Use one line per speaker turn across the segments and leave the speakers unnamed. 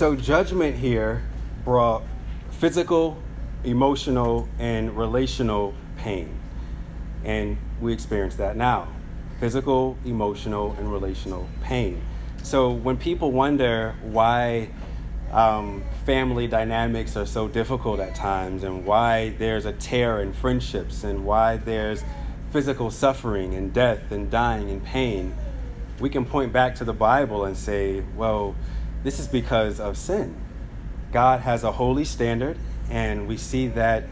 So, judgment here brought physical, emotional, and relational pain. And we experience that now physical, emotional, and relational pain. So, when people wonder why um, family dynamics are so difficult at times, and why there's a tear in friendships, and why there's physical suffering and death and dying and pain, we can point back to the Bible and say, well, this is because of sin. God has a holy standard, and we see that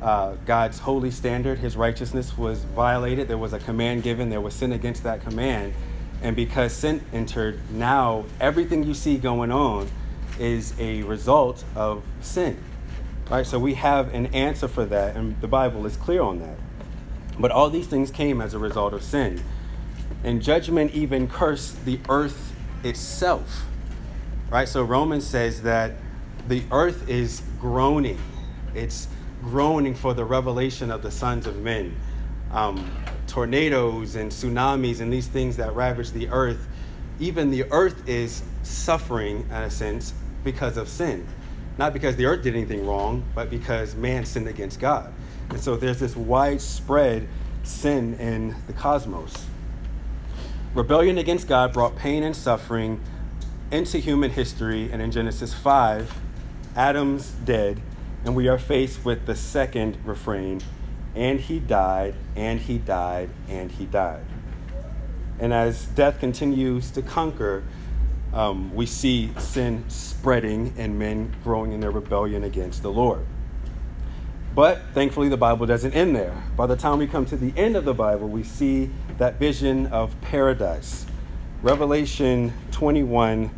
uh, God's holy standard, his righteousness was violated. There was a command given, there was sin against that command. And because sin entered, now everything you see going on is a result of sin. Right? So we have an answer for that, and the Bible is clear on that. But all these things came as a result of sin. And judgment even cursed the earth itself. Right? So Romans says that the earth is groaning. It's groaning for the revelation of the sons of men. Um, tornadoes and tsunamis and these things that ravage the earth, even the earth is suffering, in a sense, because of sin. Not because the earth did anything wrong, but because man sinned against God. And so there's this widespread sin in the cosmos. Rebellion against God brought pain and suffering into human history, and in Genesis 5, Adam's dead, and we are faced with the second refrain and he died, and he died, and he died. And as death continues to conquer, um, we see sin spreading and men growing in their rebellion against the Lord. But thankfully, the Bible doesn't end there. By the time we come to the end of the Bible, we see that vision of paradise. Revelation 21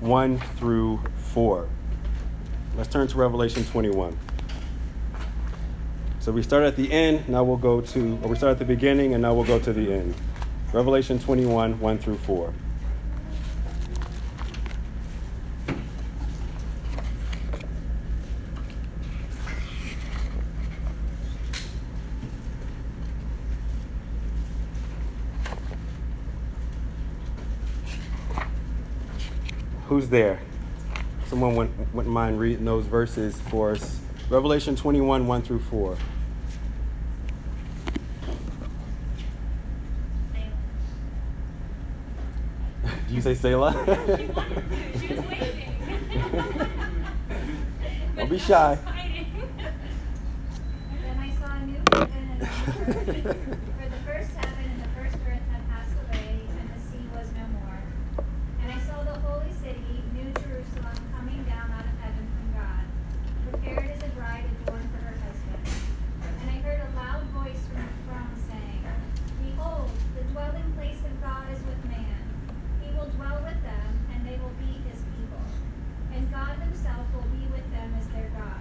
1 through 4. Let's turn to Revelation 21. So we start at the end, now we'll go to, or we start at the beginning, and now we'll go to the end. Revelation 21 1 through 4. Who's there? Someone wouldn't, wouldn't mind reading those verses for us. Revelation 21, 1 through 4. Did you say Selah? Don't be shy.
Then I saw a new heaven and a new earth, for the first heaven and the first earth had passed away, and the sea was no more. And I saw the holy city, New Jerusalem, coming down out of heaven from God, prepared as a bride adorned for her husband. And I heard a loud voice from the throne saying, Behold, the dwelling place of God is with man. He will dwell with them, and they will be his people. And God himself will be with them as their God.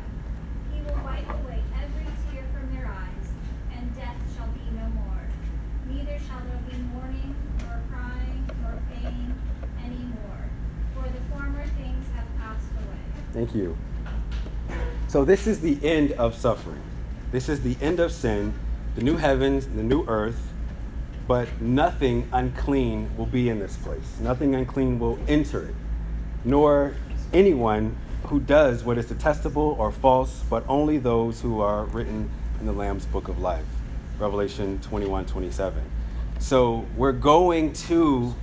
He will wipe away every tear from their eyes, and death shall be no more. Neither shall there be mourning, nor crying, nor pain any more, for the former things have passed away.
Thank you. So, this is the end of suffering. This is the end of sin, the new heavens, the new earth, but nothing unclean will be in this place. Nothing unclean will enter it, nor anyone who does what is detestable or false, but only those who are written in the Lamb's book of life. Revelation 21 27. So, we're going to,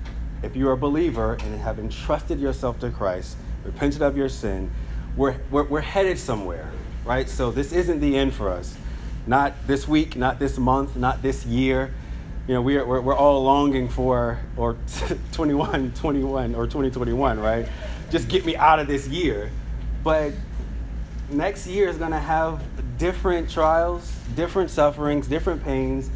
if you're a believer and have entrusted yourself to Christ, repented of your sin, we're, we're, we're headed somewhere, right? So, this isn't the end for us. Not this week, not this month, not this year. You know, we are, we're, we're all longing for, or 21, 21, or 2021, right? Just get me out of this year. But next year is going to have different trials, different sufferings, different pains.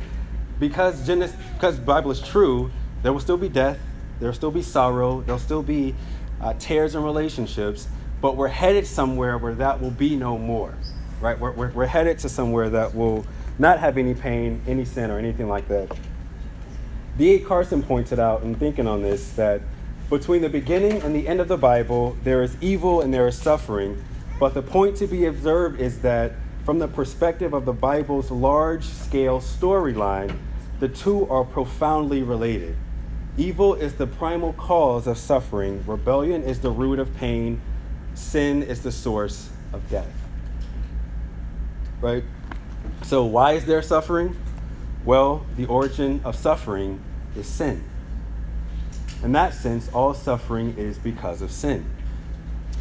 Because Genesis, because Bible is true, there will still be death, there will still be sorrow, there'll still be uh, tears in relationships, but we're headed somewhere where that will be no more, right? We're, we're, we're headed to somewhere that will not have any pain, any sin, or anything like that. D.A. Carson pointed out in thinking on this that between the beginning and the end of the Bible, there is evil and there is suffering, but the point to be observed is that from the perspective of the Bible's large scale storyline, the two are profoundly related. Evil is the primal cause of suffering, rebellion is the root of pain, sin is the source of death. Right? So, why is there suffering? Well, the origin of suffering is sin. In that sense, all suffering is because of sin.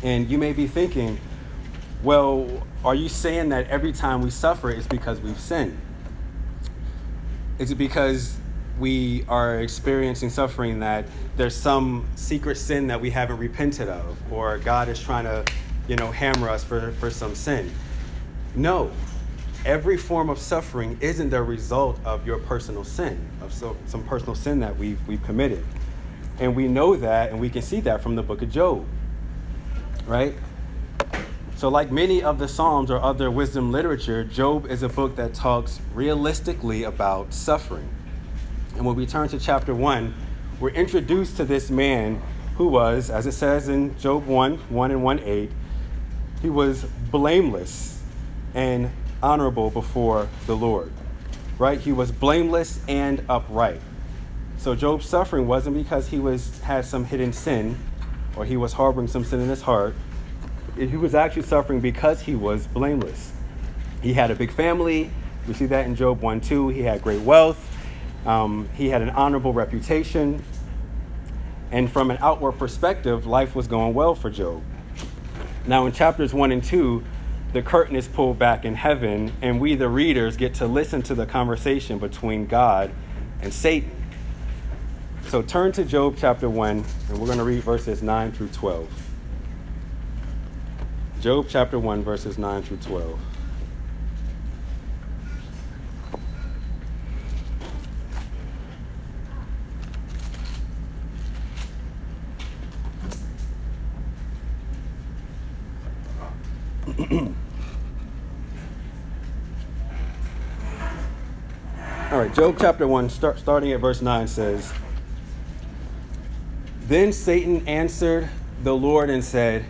And you may be thinking, well, are you saying that every time we suffer it's because we've sinned? Is it because we are experiencing suffering that there's some secret sin that we haven't repented of, or God is trying to, you know, hammer us for, for some sin? No. Every form of suffering isn't the result of your personal sin, of so, some personal sin that we've, we've committed. And we know that, and we can see that from the book of Job. Right? So, like many of the Psalms or other wisdom literature, Job is a book that talks realistically about suffering. And when we turn to chapter 1, we're introduced to this man who was, as it says in Job 1 1 and 1 8, he was blameless and honorable before the Lord. Right? He was blameless and upright. So Job's suffering wasn't because he was had some hidden sin or he was harboring some sin in his heart. He was actually suffering because he was blameless. He had a big family. We see that in Job 1 2. He had great wealth. Um, he had an honorable reputation. And from an outward perspective, life was going well for Job. Now, in chapters 1 and 2, the curtain is pulled back in heaven, and we, the readers, get to listen to the conversation between God and Satan. So turn to Job chapter 1, and we're going to read verses 9 through 12. Job chapter 1, verses 9 through 12. Job chapter 1, start, starting at verse 9 says, Then Satan answered the Lord and said,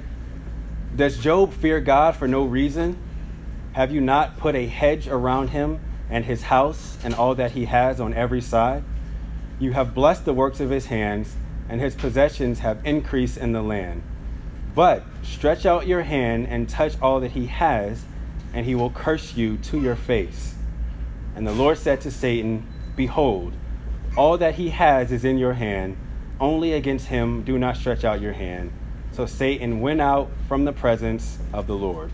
Does Job fear God for no reason? Have you not put a hedge around him and his house and all that he has on every side? You have blessed the works of his hands, and his possessions have increased in the land. But stretch out your hand and touch all that he has, and he will curse you to your face. And the Lord said to Satan, Behold, all that he has is in your hand. Only against him do not stretch out your hand. So Satan went out from the presence of the Lord.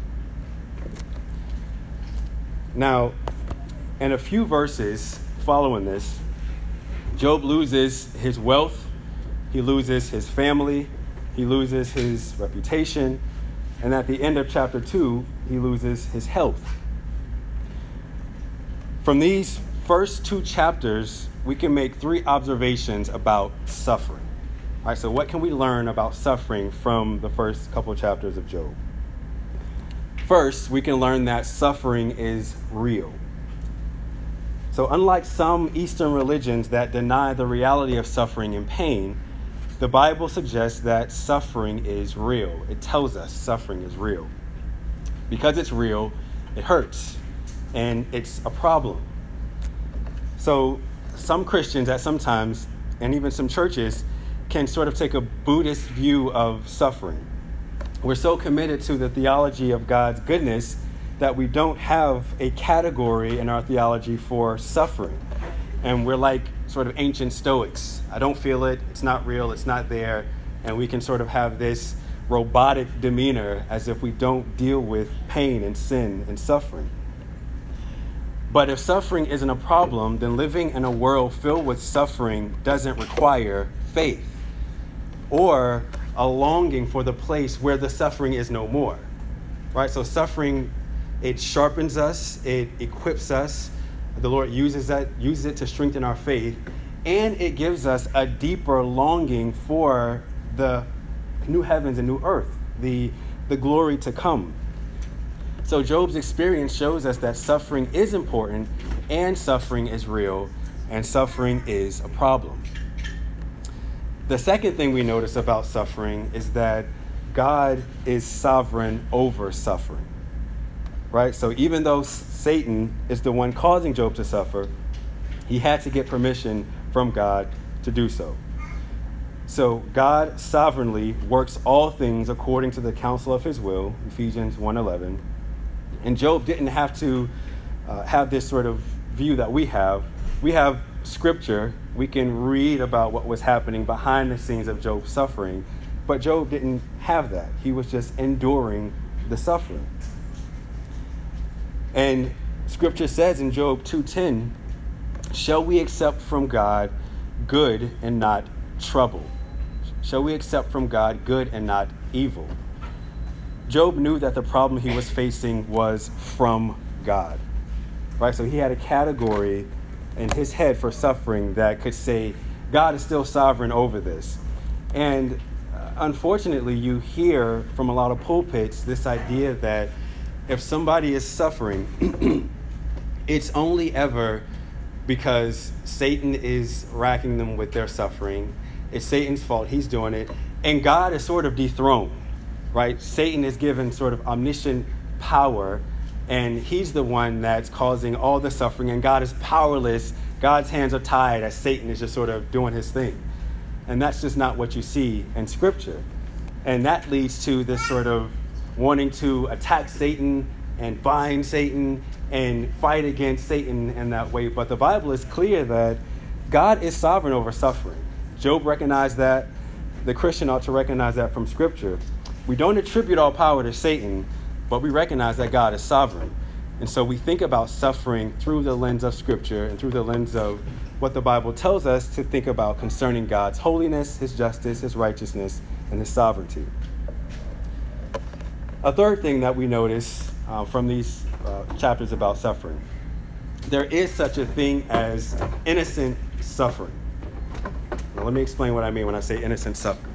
Now, in a few verses following this, Job loses his wealth, he loses his family, he loses his reputation, and at the end of chapter 2, he loses his health. From these first two chapters, we can make three observations about suffering. All right, so what can we learn about suffering from the first couple chapters of Job? First, we can learn that suffering is real. So, unlike some Eastern religions that deny the reality of suffering and pain, the Bible suggests that suffering is real. It tells us suffering is real. Because it's real, it hurts and it's a problem. So, some Christians at some times, and even some churches, can sort of take a Buddhist view of suffering. We're so committed to the theology of God's goodness that we don't have a category in our theology for suffering. And we're like sort of ancient Stoics. I don't feel it, it's not real, it's not there. And we can sort of have this robotic demeanor as if we don't deal with pain and sin and suffering. But if suffering isn't a problem, then living in a world filled with suffering doesn't require faith or a longing for the place where the suffering is no more. Right? So suffering it sharpens us, it equips us. The Lord uses that uses it to strengthen our faith, and it gives us a deeper longing for the new heavens and new earth, the the glory to come. So, Job's experience shows us that suffering is important and suffering is real and suffering is a problem. The second thing we notice about suffering is that God is sovereign over suffering. Right? So, even though Satan is the one causing Job to suffer, he had to get permission from God to do so. So God sovereignly works all things according to the counsel of his will, Ephesians 1:11. And Job didn't have to uh, have this sort of view that we have. We have scripture. We can read about what was happening behind the scenes of Job's suffering, but Job didn't have that. He was just enduring the suffering. And scripture says in Job 2:10, "Shall we accept from God good and not trouble? Shall we accept from God good and not evil?" Job knew that the problem he was facing was from God. Right? So he had a category in his head for suffering that could say, God is still sovereign over this. And uh, unfortunately, you hear from a lot of pulpits this idea that if somebody is suffering, it's only ever because Satan is racking them with their suffering. It's Satan's fault. He's doing it. And God is sort of dethroned, right? Satan is given sort of omniscient power, and he's the one that's causing all the suffering, and God is powerless. God's hands are tied as Satan is just sort of doing his thing. And that's just not what you see in Scripture. And that leads to this sort of wanting to attack Satan and bind Satan and fight against Satan in that way. But the Bible is clear that God is sovereign over suffering. Job recognized that. The Christian ought to recognize that from Scripture. We don't attribute all power to Satan, but we recognize that God is sovereign. And so we think about suffering through the lens of Scripture and through the lens of what the Bible tells us to think about concerning God's holiness, His justice, His righteousness, and His sovereignty. A third thing that we notice uh, from these uh, chapters about suffering there is such a thing as innocent suffering. Now, let me explain what I mean when I say innocent suffering.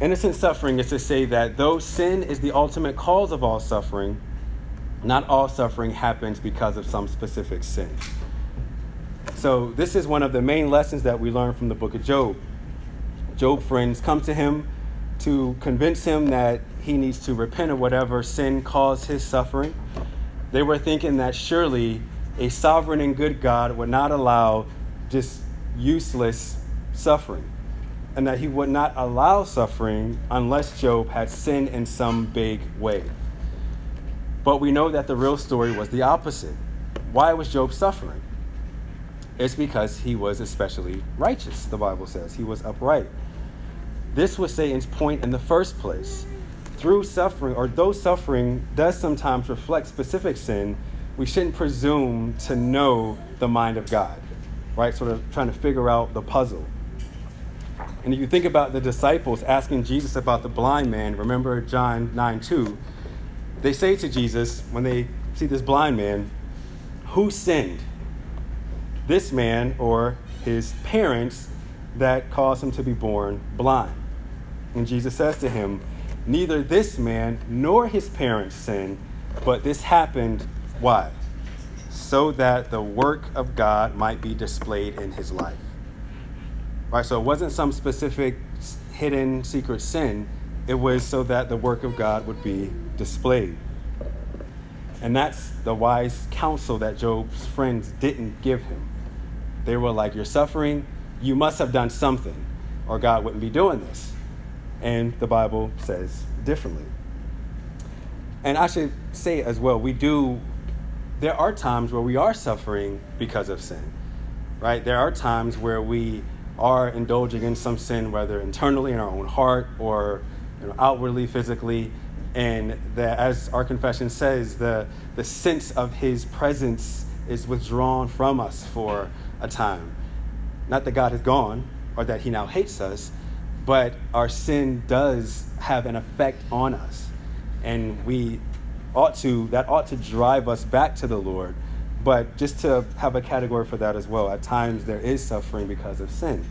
Innocent suffering is to say that though sin is the ultimate cause of all suffering, not all suffering happens because of some specific sin. So, this is one of the main lessons that we learn from the book of Job. Job friends come to him to convince him that he needs to repent of whatever sin caused his suffering. They were thinking that surely a sovereign and good God would not allow just useless suffering and that he would not allow suffering unless Job had sinned in some big way. But we know that the real story was the opposite. Why was Job suffering? It's because he was especially righteous, the Bible says. He was upright. This was Satan's point in the first place. Through suffering, or though suffering does sometimes reflect specific sin, we shouldn't presume to know the mind of God, right? Sort of trying to figure out the puzzle. And if you think about the disciples asking Jesus about the blind man, remember John 9 2, they say to Jesus, when they see this blind man, who sinned? This man or his parents that caused him to be born blind? And Jesus says to him, Neither this man nor his parents sinned, but this happened, why? So that the work of God might be displayed in his life. Right? So it wasn't some specific hidden secret sin, it was so that the work of God would be displayed. And that's the wise counsel that Job's friends didn't give him. They were like, You're suffering, you must have done something, or God wouldn't be doing this. And the Bible says differently. And I should say as well, we do, there are times where we are suffering because of sin, right? There are times where we are indulging in some sin, whether internally in our own heart or you know, outwardly, physically, and that, as our confession says, the, the sense of His presence is withdrawn from us for a time. Not that God is gone or that He now hates us, but our sin does have an effect on us. And we ought to, that ought to drive us back to the Lord but just to have a category for that as well, at times there is suffering because of sin,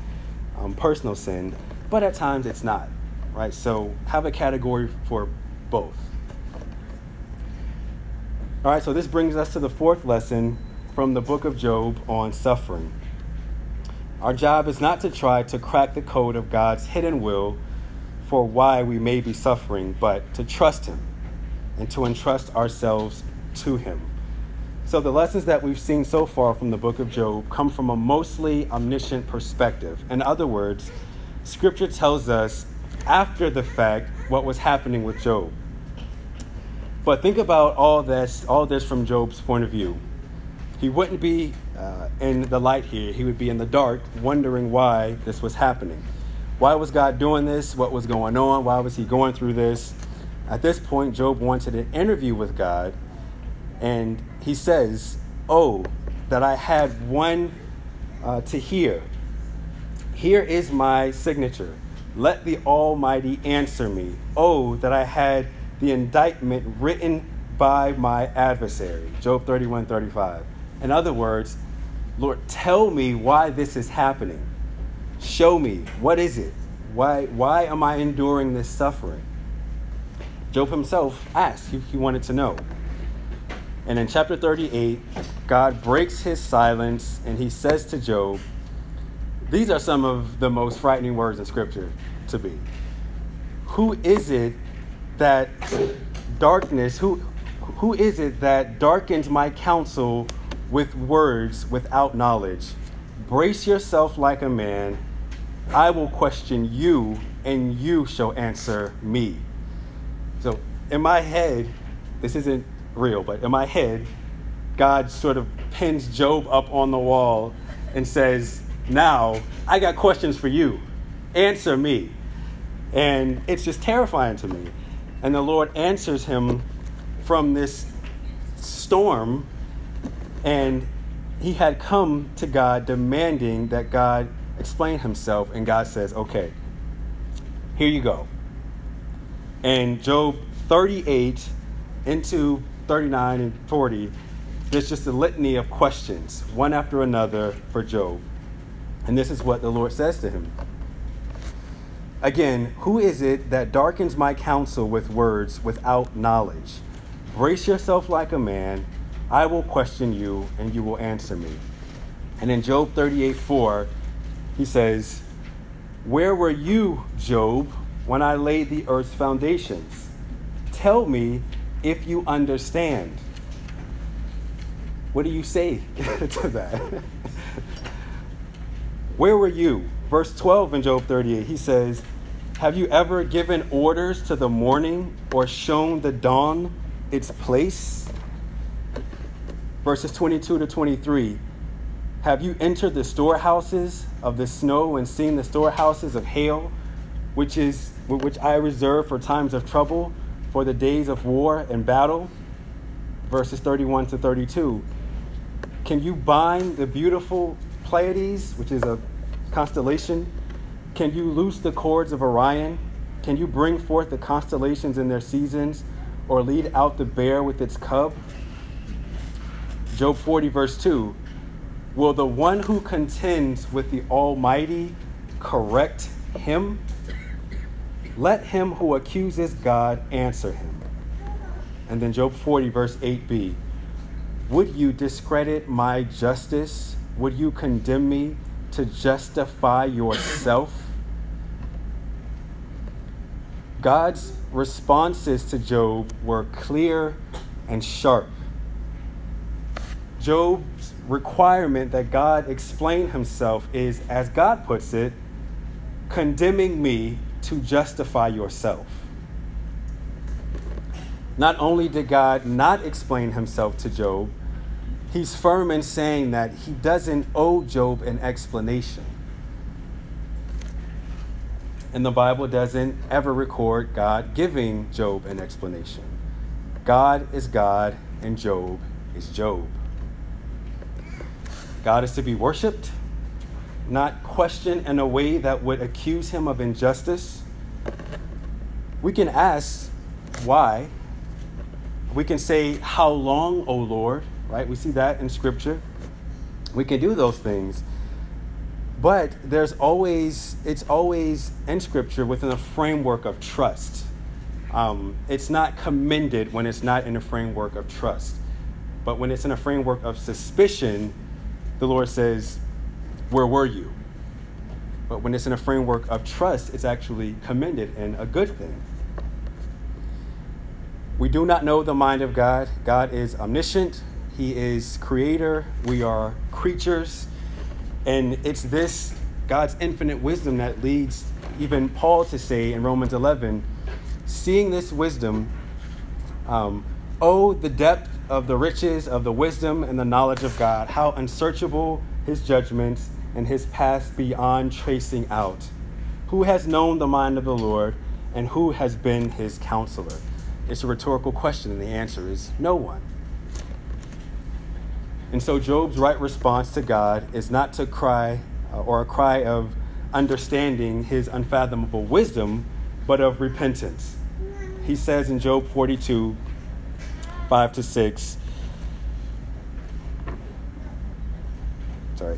um, personal sin, but at times it's not, right? So have a category for both. All right, so this brings us to the fourth lesson from the book of Job on suffering. Our job is not to try to crack the code of God's hidden will for why we may be suffering, but to trust Him and to entrust ourselves to Him. So, the lessons that we've seen so far from the book of Job come from a mostly omniscient perspective. In other words, scripture tells us after the fact what was happening with Job. But think about all this, all this from Job's point of view. He wouldn't be uh, in the light here, he would be in the dark, wondering why this was happening. Why was God doing this? What was going on? Why was he going through this? At this point, Job wanted an interview with God, and he says, Oh, that I had one uh, to hear. Here is my signature. Let the Almighty answer me. Oh, that I had the indictment written by my adversary. Job 31 35. In other words, Lord, tell me why this is happening. Show me. What is it? Why, why am I enduring this suffering? Job himself asked, he, he wanted to know. And in chapter 38, God breaks his silence and he says to Job, These are some of the most frightening words in Scripture to be. Who is it that darkness, who, who is it that darkens my counsel with words without knowledge? Brace yourself like a man. I will question you, and you shall answer me. So, in my head, this isn't real, but in my head, God sort of pins Job up on the wall and says, Now, I got questions for you. Answer me. And it's just terrifying to me. And the Lord answers him from this storm, and he had come to God demanding that God explain himself, and God says, Okay, here you go. And Job 38 into 39 and 40, there's just a litany of questions, one after another, for Job. And this is what the Lord says to him. Again, who is it that darkens my counsel with words without knowledge? Brace yourself like a man. I will question you, and you will answer me. And in Job 38 4, he says, Where were you, Job, when I laid the earth's foundations? Tell me if you understand. What do you say to that? Where were you? Verse 12 in Job 38, he says, Have you ever given orders to the morning or shown the dawn its place? Verses 22 to 23, Have you entered the storehouses of the snow and seen the storehouses of hail, which, is, which I reserve for times of trouble, for the days of war and battle? Verses 31 to 32, Can you bind the beautiful Pleiades, which is a constellation? Can you loose the cords of Orion? Can you bring forth the constellations in their seasons or lead out the bear with its cub? Job 40, verse 2 Will the one who contends with the Almighty correct him? Let him who accuses God answer him. And then Job 40, verse 8b Would you discredit my justice? Would you condemn me to justify yourself? God's responses to Job were clear and sharp. Job's requirement that God explain himself is, as God puts it, condemning me to justify yourself. Not only did God not explain himself to Job, he's firm in saying that he doesn't owe Job an explanation. And the Bible doesn't ever record God giving Job an explanation. God is God and Job is Job. God is to be worshiped, not question in a way that would accuse him of injustice. We can ask why. We can say, How long, O Lord? Right? We see that in Scripture. We can do those things. But there's always, it's always in Scripture within a framework of trust. Um, it's not commended when it's not in a framework of trust. But when it's in a framework of suspicion, the Lord says, Where were you? But when it's in a framework of trust, it's actually commended and a good thing. We do not know the mind of God. God is omniscient, He is creator. We are creatures. And it's this God's infinite wisdom that leads even Paul to say in Romans 11, seeing this wisdom, um, oh, the depth of the riches of the wisdom and the knowledge of God, how unsearchable his judgments and his paths beyond tracing out. Who has known the mind of the Lord, and who has been his counselor? It's a rhetorical question, and the answer is no one. And so Job's right response to God is not to cry uh, or a cry of understanding his unfathomable wisdom, but of repentance. He says in Job 42, 5 to 6, sorry,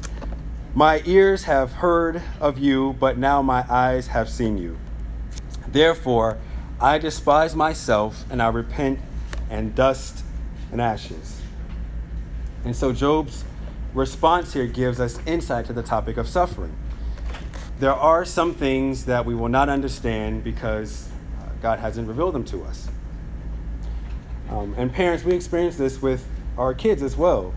my ears have heard of you, but now my eyes have seen you. Therefore, I despise myself and I repent and dust and ashes. And so Job's response here gives us insight to the topic of suffering. There are some things that we will not understand because uh, God hasn't revealed them to us. Um, and parents, we experience this with our kids as well.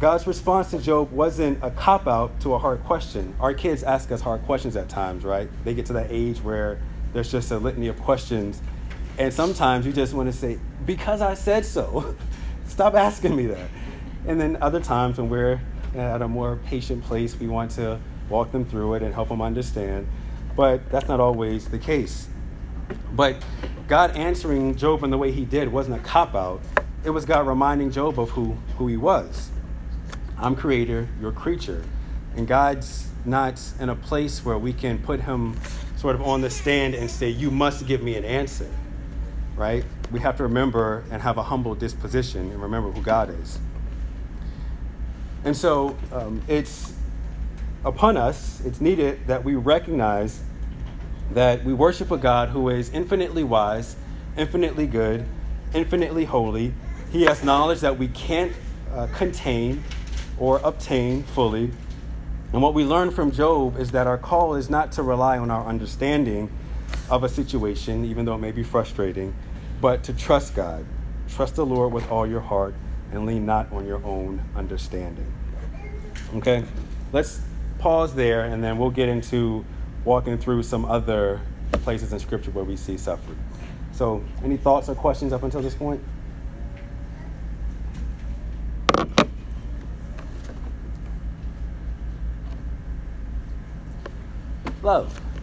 God's response to Job wasn't a cop out to a hard question. Our kids ask us hard questions at times, right? They get to that age where there's just a litany of questions. And sometimes you just want to say, because I said so. Stop asking me that. And then other times when we're at a more patient place, we want to walk them through it and help them understand. But that's not always the case. But God answering Job in the way he did wasn't a cop out, it was God reminding Job of who, who he was. I'm creator, you're creature. And God's not in a place where we can put him sort of on the stand and say, You must give me an answer, right? We have to remember and have a humble disposition and remember who God is. And so um, it's upon us, it's needed that we recognize that we worship a God who is infinitely wise, infinitely good, infinitely holy. He has knowledge that we can't uh, contain or obtain fully. And what we learn from Job is that our call is not to rely on our understanding of a situation, even though it may be frustrating, but to trust God. Trust the Lord with all your heart and lean not on your own understanding. Okay? Let's pause there and then we'll get into walking through some other places in Scripture where we see suffering. So, any thoughts or questions up until this point? Love.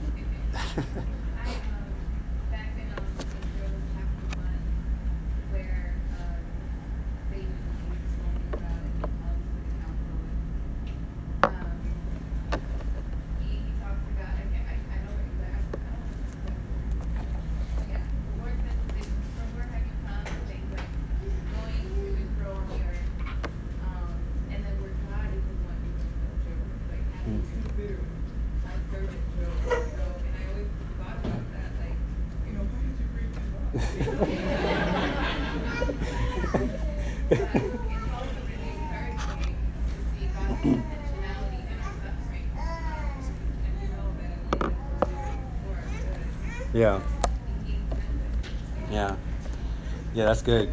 That's good.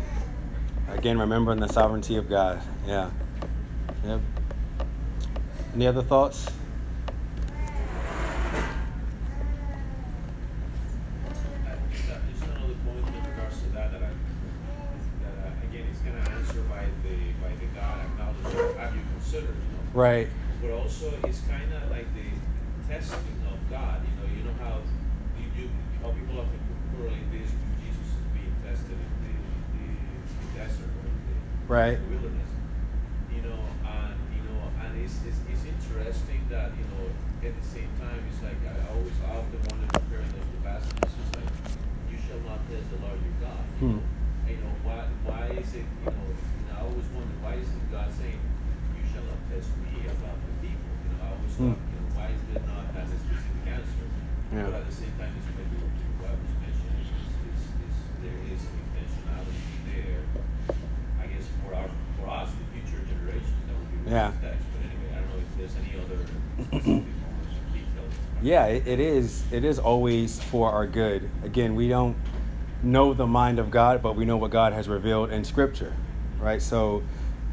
Again, remembering the sovereignty of God. Yeah. Yep. Any other thoughts? Right.
But also, it's kind of like the testing of God. You know, you know how you, you how people often correlate this to Jesus being tested in the, the, the desert or the,
right.
the wilderness. You know, and you know, and it's, it's, it's interesting that you know at the same time it's like I always often wonder comparing those two passages. It's like you shall not test the Lord your God. You
Hmm.
know, And, you know why why is it you know and I always wonder why isn't God saying you shall not test me about the people? You know, I always
Hmm.
thought, you know, why is it not as a specific answer?
Yeah.
But at the same time, it's maybe what the is mentioning is, is, is there is intentionality there. I guess for our for us, the future generations that will be reading
Yeah.
this text. But anyway, I don't know if there's any other specific details.
Yeah, it, is. It is always for our good. Again, we don't know the mind of God, but we know what God has revealed in Scripture, right? So,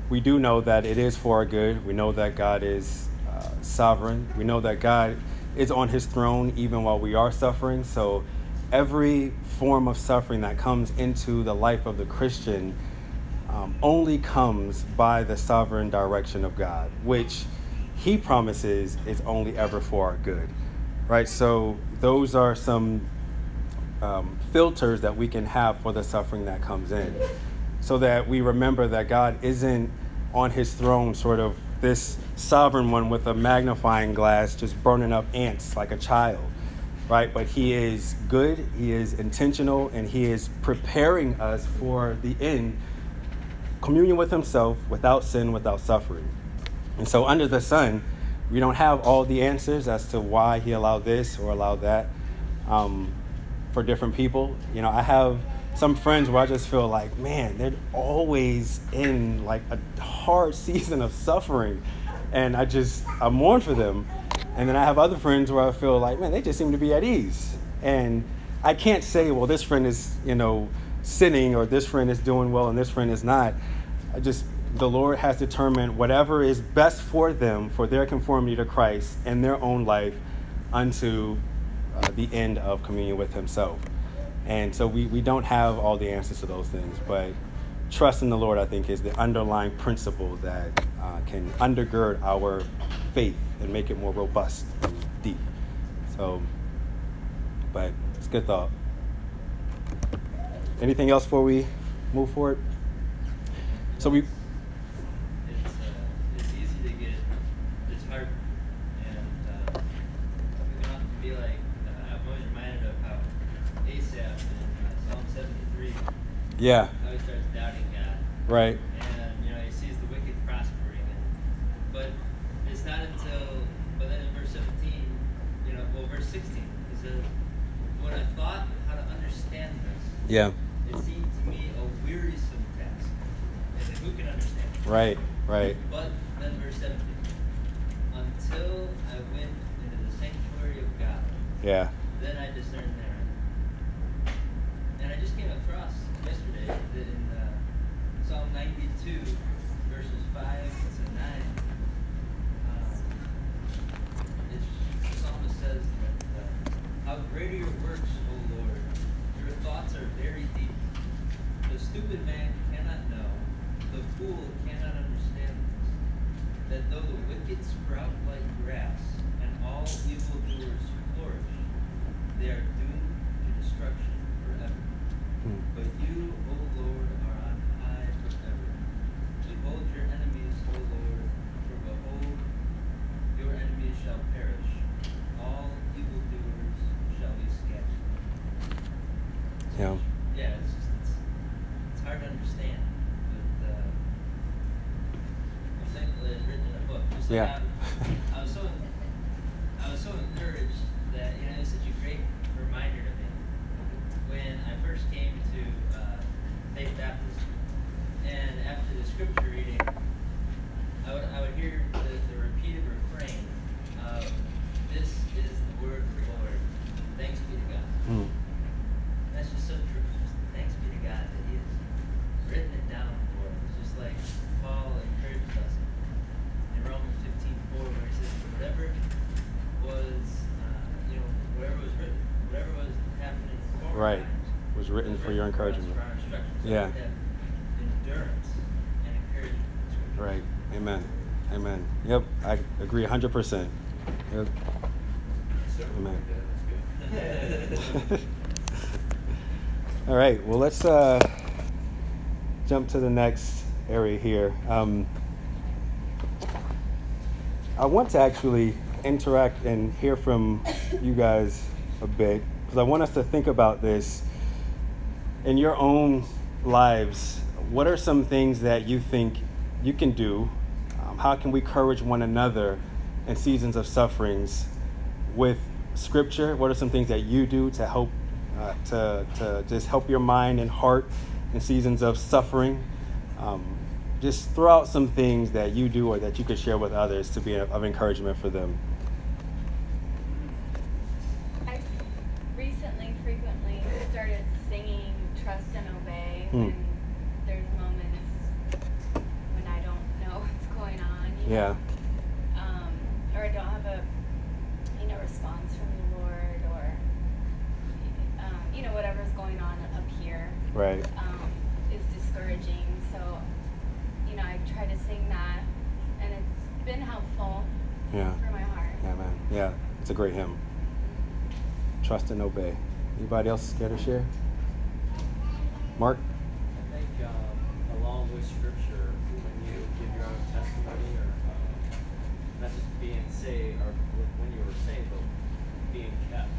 we do know that it is for our good. We know that God is uh, sovereign. We know that God is on his throne even while we are suffering. So every form of suffering that comes into the life of the Christian um, only comes by the sovereign direction of God, which he promises is only ever for our good. Right? So those are some um, filters that we can have for the suffering that comes in so that we remember that God isn't on his throne, sort of this sovereign one with a magnifying glass, just burning up ants like a child, right? But he is good, he is intentional, and he is preparing us for the end communion with himself without sin, without suffering. And so, under the sun, we don't have all the answers as to why he allowed this or allowed that um, for different people. You know, I have some friends where I just feel like, man, they're always in like a hard season of suffering. And I just, I mourn for them. And then I have other friends where I feel like, man, they just seem to be at ease. And I can't say, well, this friend is, you know, sinning or this friend is doing well and this friend is not. I just, the Lord has determined whatever is best for them, for their conformity to Christ and their own life unto uh, the end of communion with Himself. And so we, we don't have all the answers to those things, but trust in the Lord, I think, is the underlying principle that uh, can undergird our faith and make it more robust and deep. So, but it's a good thought. Anything else before we move forward? So we Yeah.
How he starts doubting God.
Right.
And you know he sees the wicked prospering, and, but it's not until but then in verse 17, you know, well verse 16, he says, "When I thought how to understand this,
yeah,
it seemed to me a wearisome task." And who can understand? It?
Right. Right.
But then verse 17, until I went into the sanctuary of God.
Yeah.
Then I discerned therein. And I just came across yesterday that in uh, Psalm 92, verses 5 to 9, um, it's, the psalmist says that, uh, How great are your works, O Lord! Your thoughts are very deep. The stupid man cannot know, the fool cannot understand this. That though the wicked sprout like grass, and all evildoers flourish, they are doomed to destruction forever. But you, Lord, are on high forever. Behold your enemies, O Lord, for behold, your enemies shall perish. All evildoers shall be scattered.
Yeah.
Yeah, it's just it's, it's hard to understand, but uh, I'm thankful that it's written in a book. Just like
Yeah.
I, I was so I was so encouraged that you know it's such a great reminder to me when I first came to uh, Faith Baptist, and after the scripture reading, I would I would hear the, the repeated refrain of "This is the word of the Lord. Thanks be to God."
Hmm.
That's just so true. Just thanks be to God that He has written it down for us. Just like Paul encouraged us in Romans 15 4, where he says, whatever was, uh, you know, whatever was written, whatever was happening in former
Right.
times
Was written for your encouragement. Yeah. Right. Amen. Amen. Yep. I agree 100%. Yep. Amen. All right. Well, let's uh, jump to the next area here. Um, I want to actually interact and hear from you guys a bit because I want us to think about this in your own lives. What are some things that you think you can do? Um, how can we encourage one another in seasons of sufferings with Scripture? What are some things that you do to help uh, to to just help your mind and heart in seasons of suffering? Um, just throw out some things that you do or that you could share with others to be of encouragement for them.
Trust and there's moments when I don't know what's going on, you know,
Yeah.
um, or I don't have a, you know, response from the Lord, or, um, you know, whatever's going on up here
Right.
um, is discouraging. So, you know, I try to sing that, and it's been helpful
Yeah.
for my heart.
Yeah, man. Yeah. It's a great hymn. Trust and obey. Anybody else care to share? Mark?
Um, along with scripture, when you give your own testimony or um, not just being saved or when you were saved, but being kept.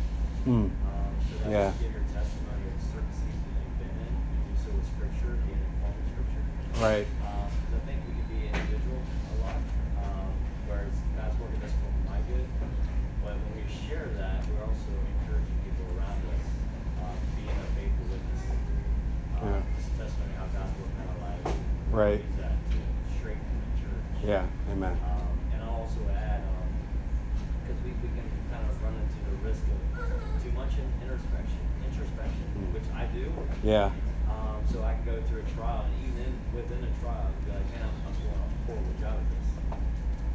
Hmm.
Um, so that
Yeah.
you give your testimony of certain seasons that you've been in, you do so with scripture, being informed with scripture.
Right.
Um, 'cause I think we can be individual a lot, um, whereas God's working us for my good. But when we share that, we're also encouraging people around us, um, being a faithful witness. Um,
Yeah.
Just a testimony of how God's working in our lives. We
Right.
Use that to strengthen the church.
Yeah. Amen.
Um, and I'll also add, because we, we can kind of run into the risk of too much in introspection, introspection,
Mm.
which I do.
Yeah.
Um, so I can go through a trial, and even within a trial, be like, man, I'm, I'm doing a horrible job at this.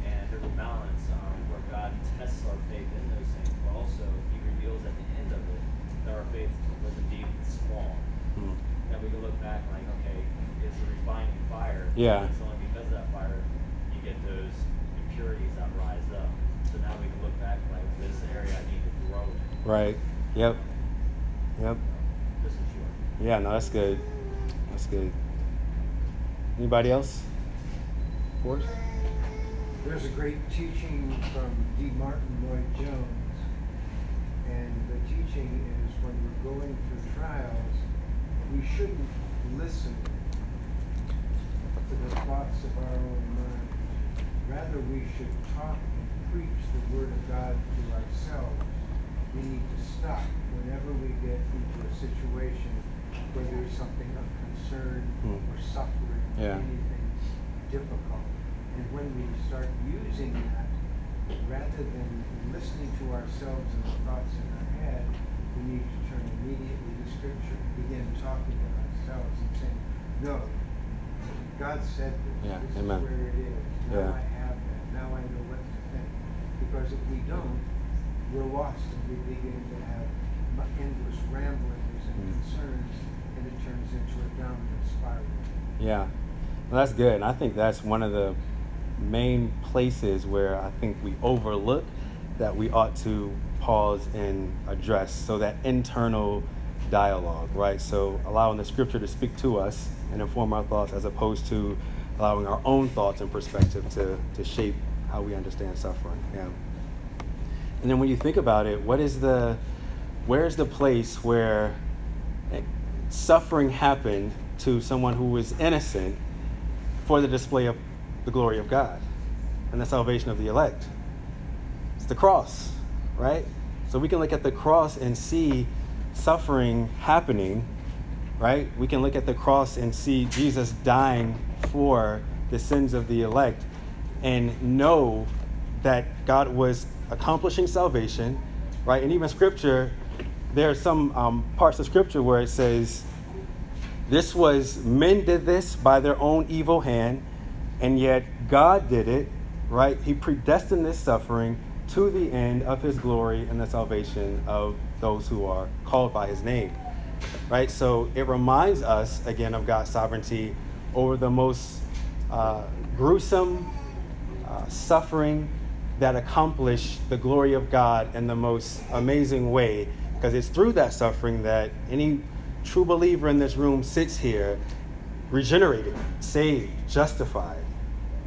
And there's a balance um, where God tests our faith in those things, but also He reveals at the end of it that our faith was indeed small.
Hmm.
That we can look back like, okay, it's a refining fire.
Yeah.
And it's only because of that fire you get those impurities that rise up. So now we can look back like, this area I need to grow in.
Right. Yep. Yep. Yeah, no, that's good. That's good. Anybody else? Forrest?
There's a great teaching from D. Martin Lloyd Jones, and the teaching is when we're going through trials, we shouldn't listen to the thoughts of our own mind. Rather, we should talk and preach the Word of God to ourselves. We need to stop whenever we get into a situation where there's something of concern
Hmm.
or suffering,
Yeah.
anything difficult. And when we start using that, rather than listening to ourselves and the thoughts in our head, we need to turn immediately to Scripture and begin talking to ourselves and saying, No, God said this.
Yeah,
this
amen.
is where it is. Now
Yeah.
I have that. Now I know what to think. Because if we don't, we're lost and we begin to have endless ramblings and
Mm.
concerns, and it turns into a downward spiral.
Yeah. Well, that's good. And I think that's one of the main places where I think we overlook that we ought to pause and address. So that internal dialogue, right? So allowing the scripture to speak to us and inform our thoughts as opposed to allowing our own thoughts and perspective to, to shape how we understand suffering. Yeah. And then when you think about it, what is the where's the place where suffering happened to someone who was innocent for the display of the glory of God and the salvation of the elect? It's the cross, right? So we can look at the cross and see suffering happening, right? We can look at the cross and see Jesus dying for the sins of the elect and know that God was accomplishing salvation, right? And even scripture, there are some um, parts of scripture where it says, this was, men did this by their own evil hand, and yet God did it, right? He predestined this suffering to the end of his glory and the salvation of those who are called by his name, right? So it reminds us, again, of God's sovereignty over the most uh, gruesome uh, suffering that accomplished the glory of God in the most amazing way, because it's through that suffering that any true believer in this room sits here regenerated, saved, justified,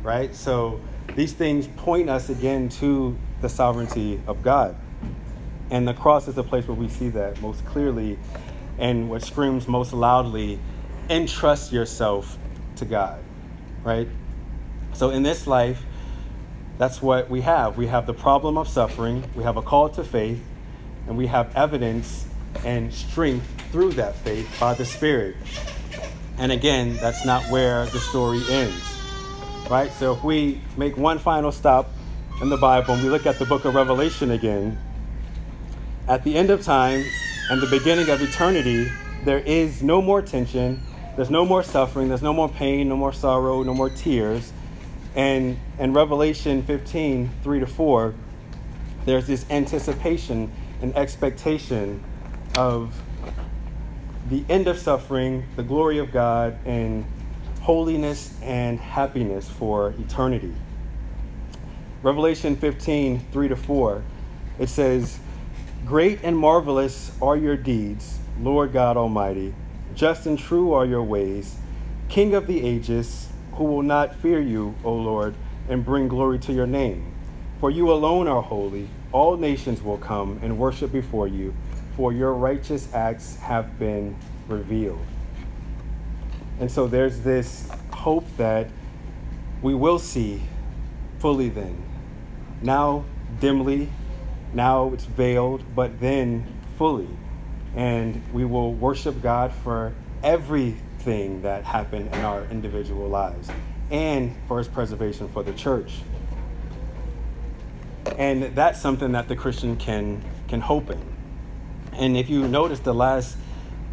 right? So these things point us again to the sovereignty of God. And the cross is the place where we see that most clearly and what screams most loudly entrust yourself to God, right? So in this life, that's what we have. We have the problem of suffering, we have a call to faith, and we have evidence and strength through that faith by the Spirit. And again, that's not where the story ends, right? So if we make one final stop in the Bible and we look at the book of Revelation again, at the end of time and the beginning of eternity, there is no more tension, there's no more suffering, there's no more pain, no more sorrow, no more tears. And in Revelation 15, 3 to 4, there's this anticipation and expectation of the end of suffering, the glory of God, and holiness and happiness for eternity. Revelation 15, 3 to 4, it says, Great and marvelous are your deeds, Lord God Almighty. Just and true are your ways, King of the ages, who will not fear you, O Lord, and bring glory to your name. For you alone are holy. All nations will come and worship before you, for your righteous acts have been revealed. And so there's this hope that we will see fully then. Now, dimly, now it's veiled, but then fully. And we will worship God for everything that happened in our individual lives and for his preservation for the church. And that's something that the Christian can, can hope in. And if you notice the last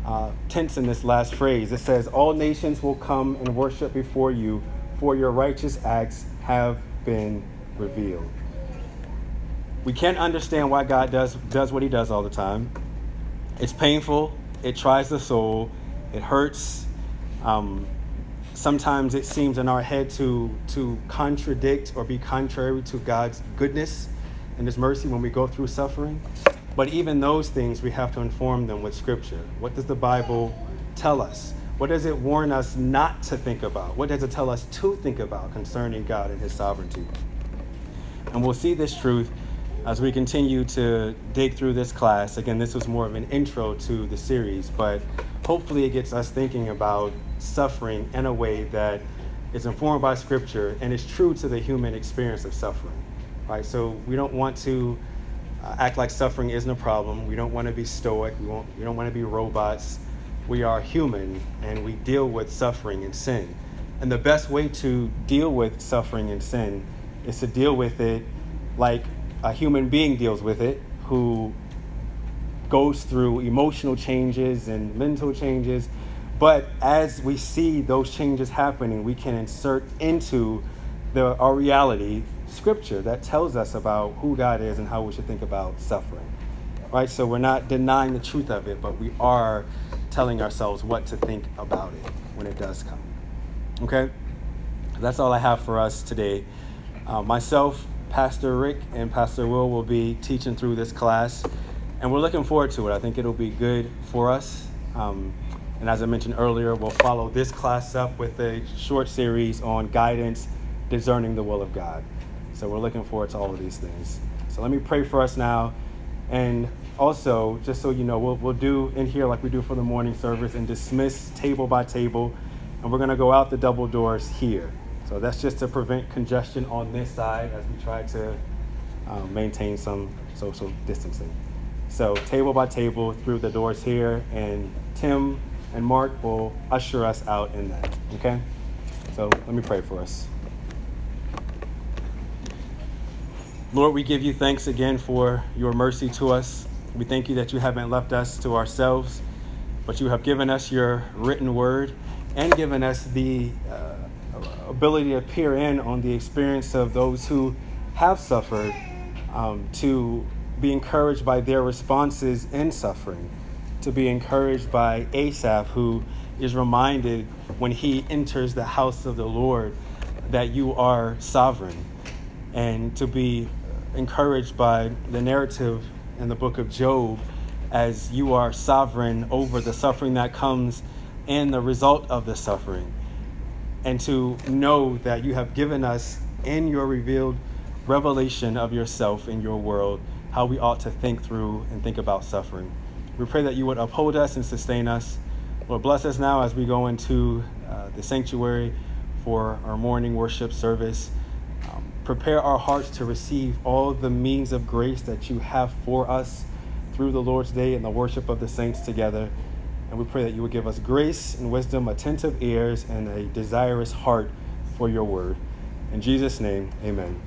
uh, tense in this last phrase, it says, All nations will come and worship before you, for your righteous acts have been revealed. We can't understand why God does, does what he does all the time. It's painful, it tries the soul, it hurts. Um, sometimes it seems in our head to, to contradict or be contrary to God's goodness and his mercy when we go through suffering. But even those things, we have to inform them with Scripture. What does the Bible tell us? What does it warn us not to think about? What does it tell us to think about concerning God and His sovereignty? And we'll see this truth as we continue to dig through this class. Again, this was more of an intro to the series, but hopefully it gets us thinking about suffering in a way that is informed by Scripture and is true to the human experience of suffering. Right? So we don't want to uh, act like suffering isn't a problem. We don't want to be stoic. We, won't, we don't want to be robots. We are human and we deal with suffering and sin. And the best way to deal with suffering and sin is to deal with it like a human being deals with it, who goes through emotional changes and mental changes. But as we see those changes happening, we can insert into the, our reality scripture that tells us about who God is and how we should think about suffering. Right? So we're not denying the truth of it, but we are telling ourselves what to think about it when it does come. Okay? That's all I have for us today. Uh, myself, Pastor Rick, and Pastor Will will be teaching through this class, and we're looking forward to it. I think it'll be good for us. Um, and as I mentioned earlier, we'll follow this class up with a short series on guidance, discerning the will of God. So we're looking forward to all of these things. So let me pray for us now. And also, just so you know, we'll, we'll do in here like we do for the morning service and dismiss table by table. And we're going to go out the double doors here. So that's just to prevent congestion on this side as we try to um, maintain some social distancing. So, table by table through the doors here, and Tim and Mark will usher us out in that. Okay? So, let me pray for us. Lord, we give you thanks again for your mercy to us. We thank you that you haven't left us to ourselves, but you have given us your written word and given us the uh, ability to peer in on the experience of those who have suffered, um, to be encouraged by their responses in suffering, to be encouraged by Asaph, who is reminded when he enters the house of the Lord that you are sovereign, and to be encouraged by the narrative in the book of Job as you are sovereign over the suffering that comes and the result of the suffering. And to know that you have given us in your revealed revelation of yourself in your world how we ought to think through and think about suffering. We pray that you would uphold us and sustain us. Lord, bless us now as we go into uh, the sanctuary for our morning worship service prepare our hearts to receive all the means of grace that you have for us through the Lord's day and the worship of the saints together. And we pray that you would give us grace and wisdom, attentive ears, and a desirous heart for your word. In Jesus' name, amen.